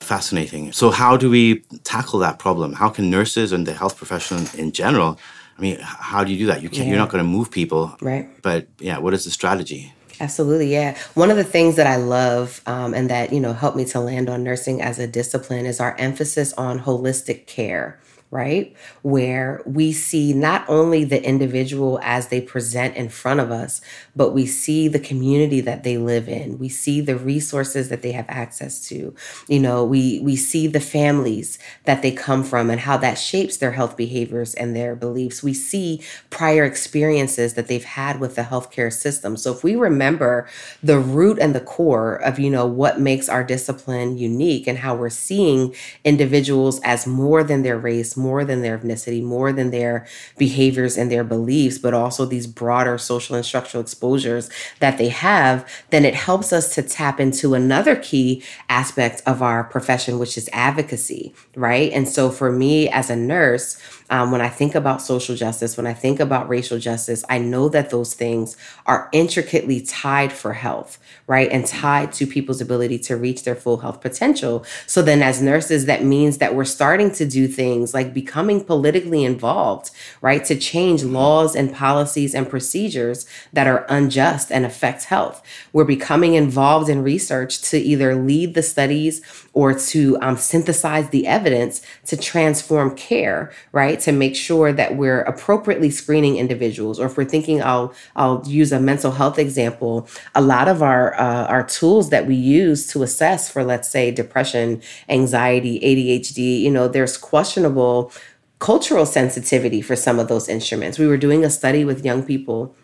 Fascinating. So, how do we tackle that problem? How can nurses and the health profession in general? I mean, how do you do that? You can't. Yeah. You're not going to move people, right? But yeah, what is the strategy? Absolutely, yeah. One of the things that I love um, and that you know helped me to land on nursing as a discipline is our emphasis on holistic care right? Where we see not only the individual as they present in front of us, but we see the community that they live in. We see the resources that they have access to. You know, we we see the families that they come from and how that shapes their health behaviors and their beliefs. We see prior experiences that they've had with the healthcare system. So if we remember the root and the core of, you know, what makes our discipline unique and how we're seeing individuals as more than their race, more than their ethnicity, more than their behaviors and their beliefs, but also these broader social and structural exposures that they have, then it helps us to tap into another key aspect of our profession, which is advocacy, right? And so for me as a nurse, um, when I think about social justice, when I think about racial justice, I know that those things are intricately tied for health, right? And tied to people's ability to reach their full health potential. So then, as nurses, that means that we're starting to do things like becoming politically involved, right? To change laws and policies and procedures that are unjust and affect health. We're becoming involved in research to either lead the studies or to um, synthesize the evidence to transform care, right? to make sure that we're appropriately screening individuals or if we're thinking I'll I'll use a mental health example a lot of our uh, our tools that we use to assess for let's say depression anxiety ADHD you know there's questionable cultural sensitivity for some of those instruments we were doing a study with young people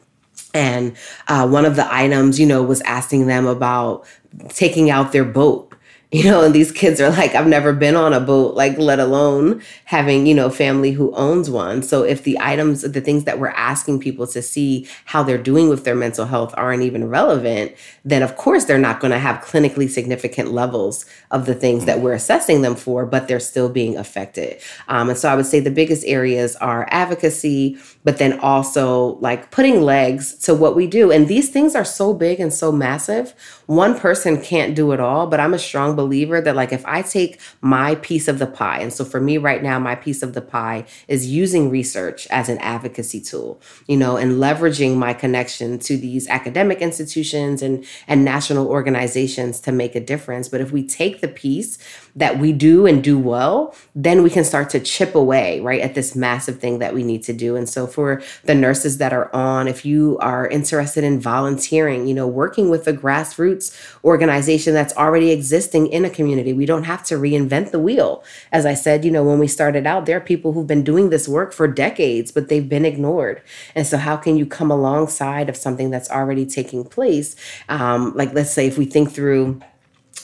and uh, one of the items you know was asking them about taking out their boat you know and these kids are like i've never been on a boat like let alone having you know family who owns one. So if the items the things that we're asking people to see how they're doing with their mental health aren't even relevant then of course they're not going to have clinically significant levels of the things that we're assessing them for but they're still being affected. Um, and so i would say the biggest areas are advocacy but then also like putting legs to what we do. And these things are so big and so massive. One person can't do it all but i'm a strong believer that like if I take my piece of the pie, and so for me right now, my piece of the pie is using research as an advocacy tool, you know, and leveraging my connection to these academic institutions and and national organizations to make a difference. But if we take the piece that we do and do well, then we can start to chip away, right, at this massive thing that we need to do. And so for the nurses that are on, if you are interested in volunteering, you know, working with a grassroots organization that's already existing in a community, we don't have to reinvent the wheel. As I said, you know, when we started out, there are people who've been doing this work for decades, but they've been ignored. And so how can you come alongside of something that's already taking place? Um, like let's say if we think through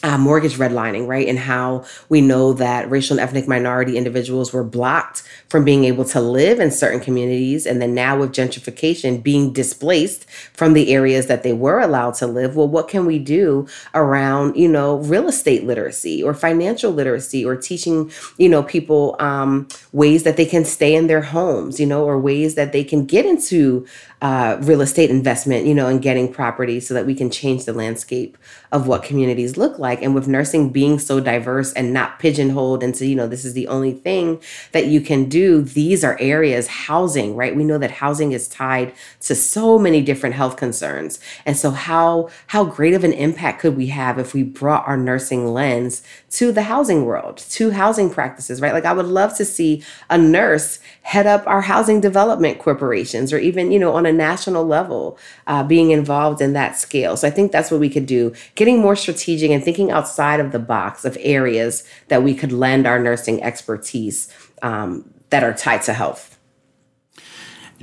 uh, mortgage redlining, right? And how we know that racial and ethnic minority individuals were blocked from being able to live in certain communities. And then now with gentrification being displaced from the areas that they were allowed to live. Well, what can we do around, you know, real estate literacy or financial literacy or teaching, you know, people um, ways that they can stay in their homes, you know, or ways that they can get into uh, real estate investment, you know, and getting property so that we can change the landscape of what communities look like. And with nursing being so diverse and not pigeonholed into, you know, this is the only thing that you can do, these are areas, housing, right? We know that housing is tied to so many different health concerns. And so how how great of an impact could we have if we brought our nursing lens to the housing world, to housing practices, right? Like I would love to see a nurse head up our housing development corporations or even, you know, on a national level, uh, being involved in that scale. So I think that's what we could do, getting more strategic and thinking outside of the box of areas that we could lend our nursing expertise um, that are tied to health.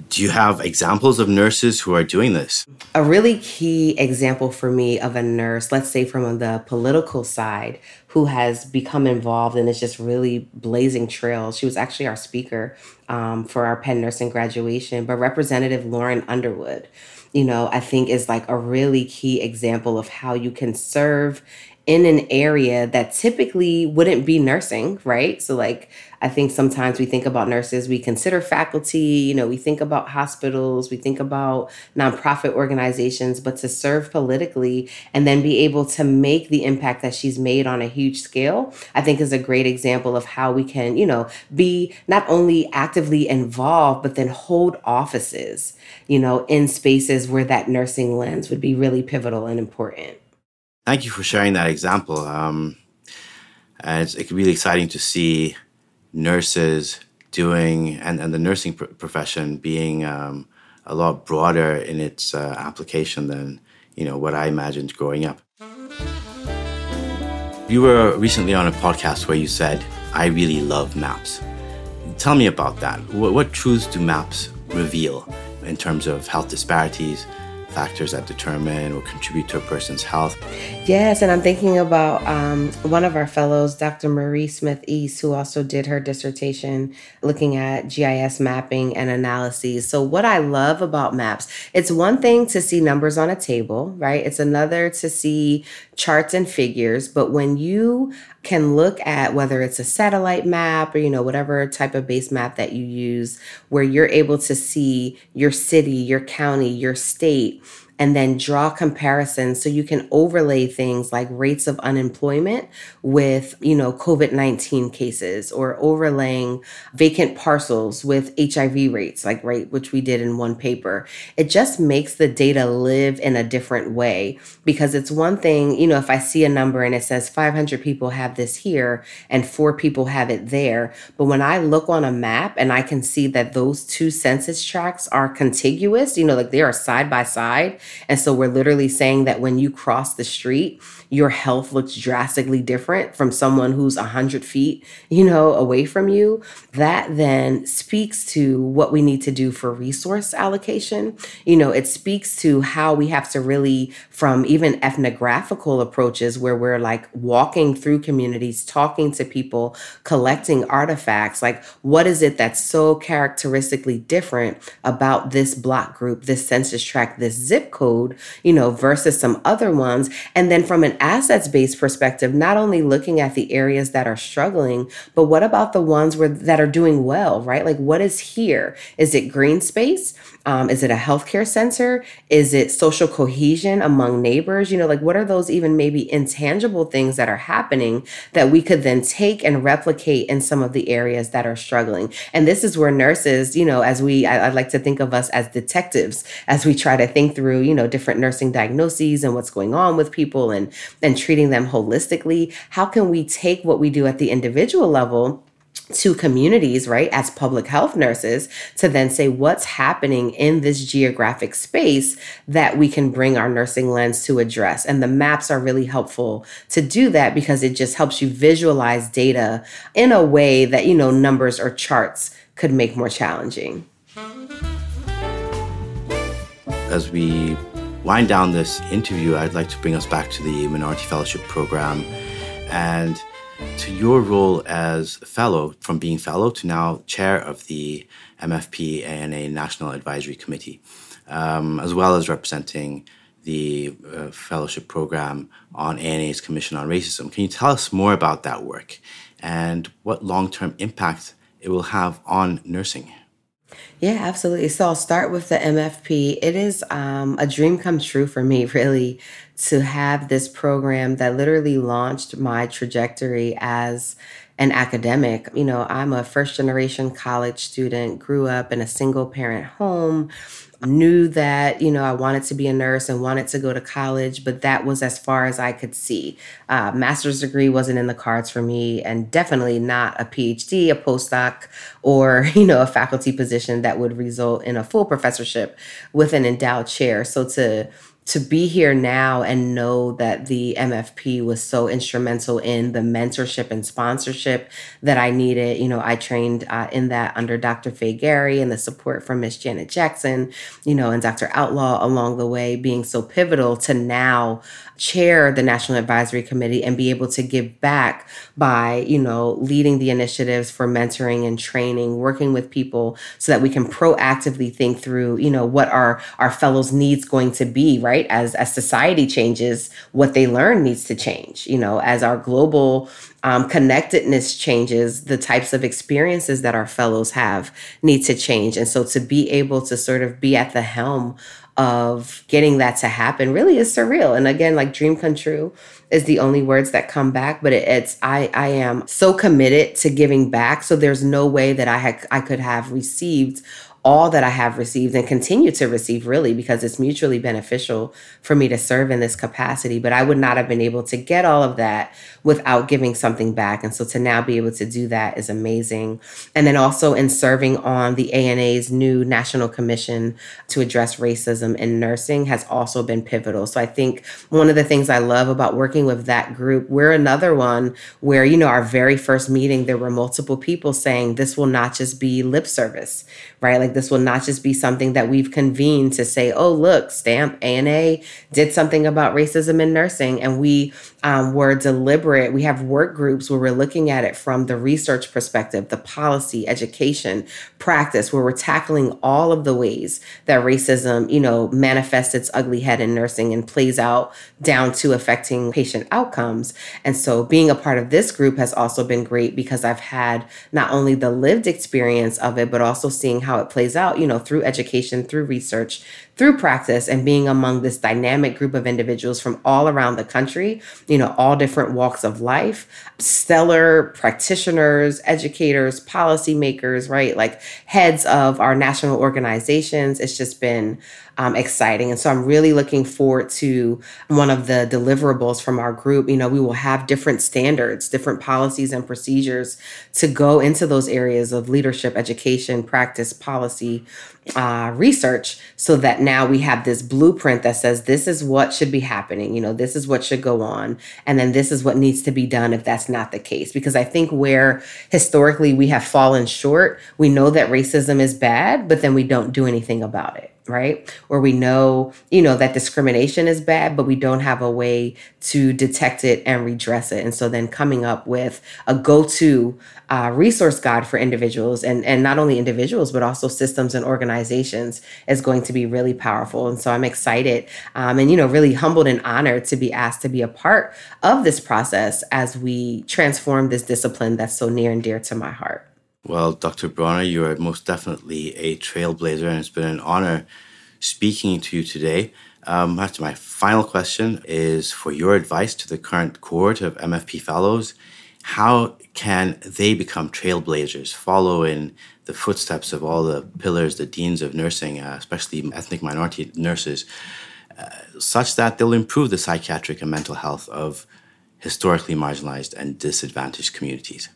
Do you have examples of nurses who are doing this? A really key example for me of a nurse, let's say from the political side, who has become involved and is just really blazing trails. She was actually our speaker um, for our Penn Nursing graduation, but Representative Lauren Underwood, you know, I think is like a really key example of how you can serve in an area that typically wouldn't be nursing, right? So, like, I think sometimes we think about nurses, we consider faculty, you know, we think about hospitals, we think about nonprofit organizations, but to serve politically and then be able to make the impact that she's made on a huge scale, I think is a great example of how we can, you know, be not only actively involved, but then hold offices, you know, in spaces where that nursing lens would be really pivotal and important. Thank you for sharing that example. Um, it's, it's really exciting to see nurses doing and, and the nursing pr- profession being um, a lot broader in its uh, application than you know what I imagined growing up. You were recently on a podcast where you said, "I really love maps." Tell me about that. What, what truths do maps reveal in terms of health disparities, factors that determine or contribute to a person's health. Yes, and I'm thinking about um, one of our fellows, Dr. Marie Smith East, who also did her dissertation looking at GIS mapping and analyses. So, what I love about maps, it's one thing to see numbers on a table, right? It's another to see charts and figures. But when you can look at whether it's a satellite map or you know whatever type of base map that you use where you're able to see your city your county your state and then draw comparisons so you can overlay things like rates of unemployment with, you know, COVID-19 cases or overlaying vacant parcels with HIV rates, like right, which we did in one paper. It just makes the data live in a different way because it's one thing, you know, if I see a number and it says 500 people have this here and four people have it there, but when I look on a map and I can see that those two census tracts are contiguous, you know, like they are side by side, and so we're literally saying that when you cross the street, your health looks drastically different from someone who's 100 feet, you know, away from you. That then speaks to what we need to do for resource allocation. You know, it speaks to how we have to really, from even ethnographical approaches where we're like walking through communities, talking to people, collecting artifacts, like what is it that's so characteristically different about this block group, this census tract, this zip code, you know, versus some other ones. And then from an assets based perspective, not only looking at the areas that are struggling, but what about the ones where that are doing well, right? Like what is here? Is it green space? Um, is it a healthcare center? Is it social cohesion among neighbors? You know, like what are those even maybe intangible things that are happening that we could then take and replicate in some of the areas that are struggling? And this is where nurses, you know, as we, I, I like to think of us as detectives as we try to think through, you know, different nursing diagnoses and what's going on with people and and treating them holistically. How can we take what we do at the individual level? to communities, right, as public health nurses, to then say what's happening in this geographic space that we can bring our nursing lens to address. And the maps are really helpful to do that because it just helps you visualize data in a way that, you know, numbers or charts could make more challenging. As we wind down this interview, I'd like to bring us back to the Minority Fellowship Program and to your role as fellow, from being fellow to now chair of the MFP ANA National Advisory Committee, um, as well as representing the uh, fellowship program on ANA's Commission on Racism. Can you tell us more about that work and what long term impact it will have on nursing? Yeah, absolutely. So I'll start with the MFP. It is um, a dream come true for me, really, to have this program that literally launched my trajectory as an academic. You know, I'm a first generation college student, grew up in a single parent home knew that, you know, I wanted to be a nurse and wanted to go to college, but that was as far as I could see. Uh, master's degree wasn't in the cards for me, and definitely not a PhD, a postdoc, or, you know, a faculty position that would result in a full professorship with an endowed chair. So to to be here now and know that the MFP was so instrumental in the mentorship and sponsorship that I needed. You know, I trained uh, in that under Dr. Faye Gary and the support from Miss Janet Jackson, you know, and Dr. Outlaw along the way being so pivotal to now chair the National Advisory Committee and be able to give back by, you know, leading the initiatives for mentoring and training, working with people so that we can proactively think through, you know, what our our fellows needs going to be, right? As as society changes, what they learn needs to change, you know, as our global um, connectedness changes, the types of experiences that our fellows have need to change. And so to be able to sort of be at the helm of getting that to happen really is surreal. And again, like dream come true is the only words that come back, but it, it's I I am so committed to giving back. So there's no way that I had I could have received all that I have received and continue to receive, really, because it's mutually beneficial for me to serve in this capacity. But I would not have been able to get all of that without giving something back. And so to now be able to do that is amazing. And then also in serving on the ANA's new National Commission to address racism in nursing has also been pivotal. So I think one of the things I love about working with that group, we're another one where, you know, our very first meeting, there were multiple people saying this will not just be lip service, right? Like this will not just be something that we've convened to say, oh, look, Stamp ANA did something about racism in nursing. And we um, were deliberate. We have work groups where we're looking at it from the research perspective, the policy, education, practice, where we're tackling all of the ways that racism, you know, manifests its ugly head in nursing and plays out down to affecting patient outcomes. And so being a part of this group has also been great because I've had not only the lived experience of it, but also seeing how it plays out, you know, through education, through research, through practice and being among this dynamic group of individuals from all around the country, you know, all different walks of life, stellar practitioners, educators, policymakers, right? Like heads of our national organizations. It's just been um, exciting. And so I'm really looking forward to one of the deliverables from our group. You know, we will have different standards, different policies and procedures to go into those areas of leadership, education, practice, policy, uh, research so that now we have this blueprint that says this is what should be happening you know this is what should go on and then this is what needs to be done if that's not the case. Because i think where historically we have fallen short we know that racism is bad but then we don't do anything about it right? Or we know, you know, that discrimination is bad, but we don't have a way to detect it and redress it. And so then coming up with a go-to uh, resource guide for individuals and, and not only individuals, but also systems and organizations is going to be really powerful. And so I'm excited um, and, you know, really humbled and honored to be asked to be a part of this process as we transform this discipline that's so near and dear to my heart. Well, Dr. Brawner, you are most definitely a trailblazer, and it's been an honor speaking to you today. Um, after my final question is for your advice to the current cohort of MFP fellows. How can they become trailblazers, follow in the footsteps of all the pillars, the deans of nursing, uh, especially ethnic minority nurses, uh, such that they'll improve the psychiatric and mental health of historically marginalized and disadvantaged communities?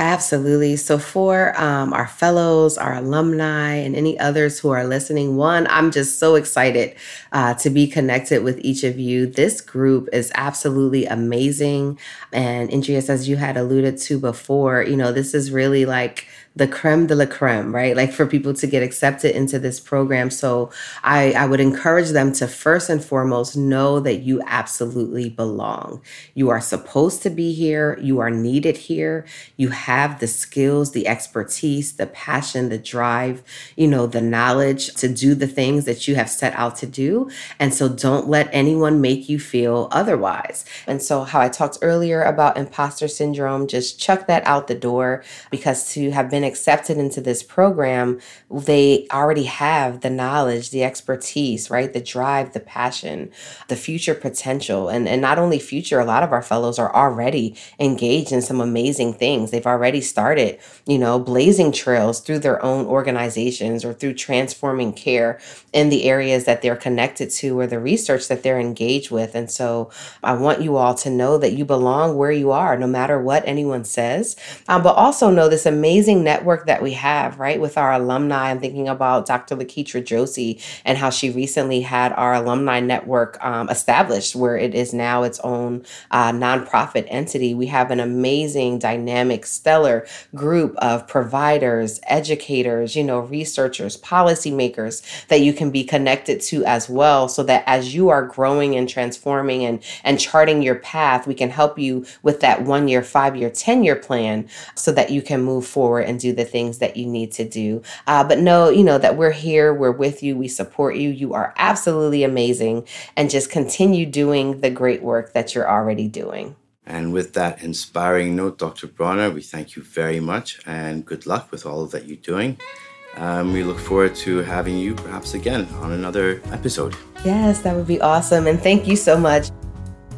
Absolutely. So, for um, our fellows, our alumni, and any others who are listening, one, I'm just so excited uh, to be connected with each of you. This group is absolutely amazing. And Andreas, as you had alluded to before, you know, this is really like the creme de la creme, right? Like for people to get accepted into this program. So I, I would encourage them to first and foremost know that you absolutely belong. You are supposed to be here. You are needed here. You have the skills, the expertise, the passion, the drive, you know, the knowledge to do the things that you have set out to do. And so don't let anyone make you feel otherwise. And so how I talked earlier about imposter syndrome, just chuck that out the door because to have been accepted into this program, they already have the knowledge, the expertise, right? The drive, the passion, the future potential. And, and not only future, a lot of our fellows are already engaged in some amazing things. They've already started, you know, blazing trails through their own organizations or through transforming care in the areas that they're connected to or the research that they're engaged with. And so I want you all to know that you belong where you are, no matter what anyone says, um, but also know this amazing network network that we have, right? With our alumni, I'm thinking about Dr. Lakeitra Josie and how she recently had our alumni network um, established, where it is now its own uh, nonprofit entity. We have an amazing, dynamic, stellar group of providers, educators, you know, researchers, policymakers that you can be connected to as well, so that as you are growing and transforming and and charting your path, we can help you with that one year, five year, 10 year plan so that you can move forward and do the things that you need to do. Uh, but know, you know, that we're here, we're with you, we support you. You are absolutely amazing. And just continue doing the great work that you're already doing. And with that inspiring note, Dr. Brawner, we thank you very much and good luck with all that you're doing. Um, we look forward to having you perhaps again on another episode. Yes, that would be awesome. And thank you so much.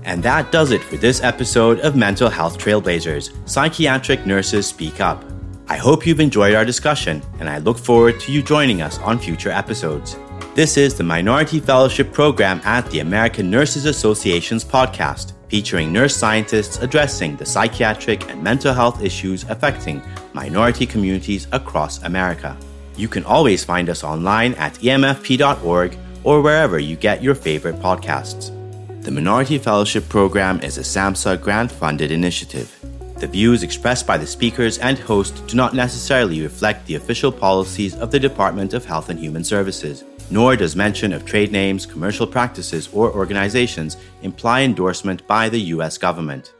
And that does it for this episode of Mental Health Trailblazers Psychiatric Nurses Speak Up. I hope you've enjoyed our discussion, and I look forward to you joining us on future episodes. This is the Minority Fellowship Program at the American Nurses Association's podcast, featuring nurse scientists addressing the psychiatric and mental health issues affecting minority communities across America. You can always find us online at emfp.org or wherever you get your favorite podcasts. The Minority Fellowship Program is a SAMHSA grant funded initiative. The views expressed by the speakers and host do not necessarily reflect the official policies of the Department of Health and Human Services, nor does mention of trade names, commercial practices, or organizations imply endorsement by the U.S. government.